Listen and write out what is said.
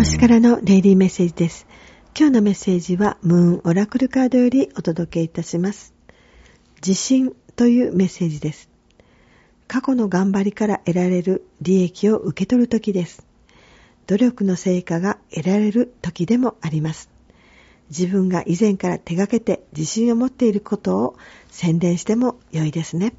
星からのデイリーメッセージです。今日のメッセージはムーンオラクルカードよりお届けいたします。自信というメッセージです。過去の頑張りから得られる利益を受け取る時です。努力の成果が得られる時でもあります。自分が以前から手がけて自信を持っていることを宣伝しても良いですね。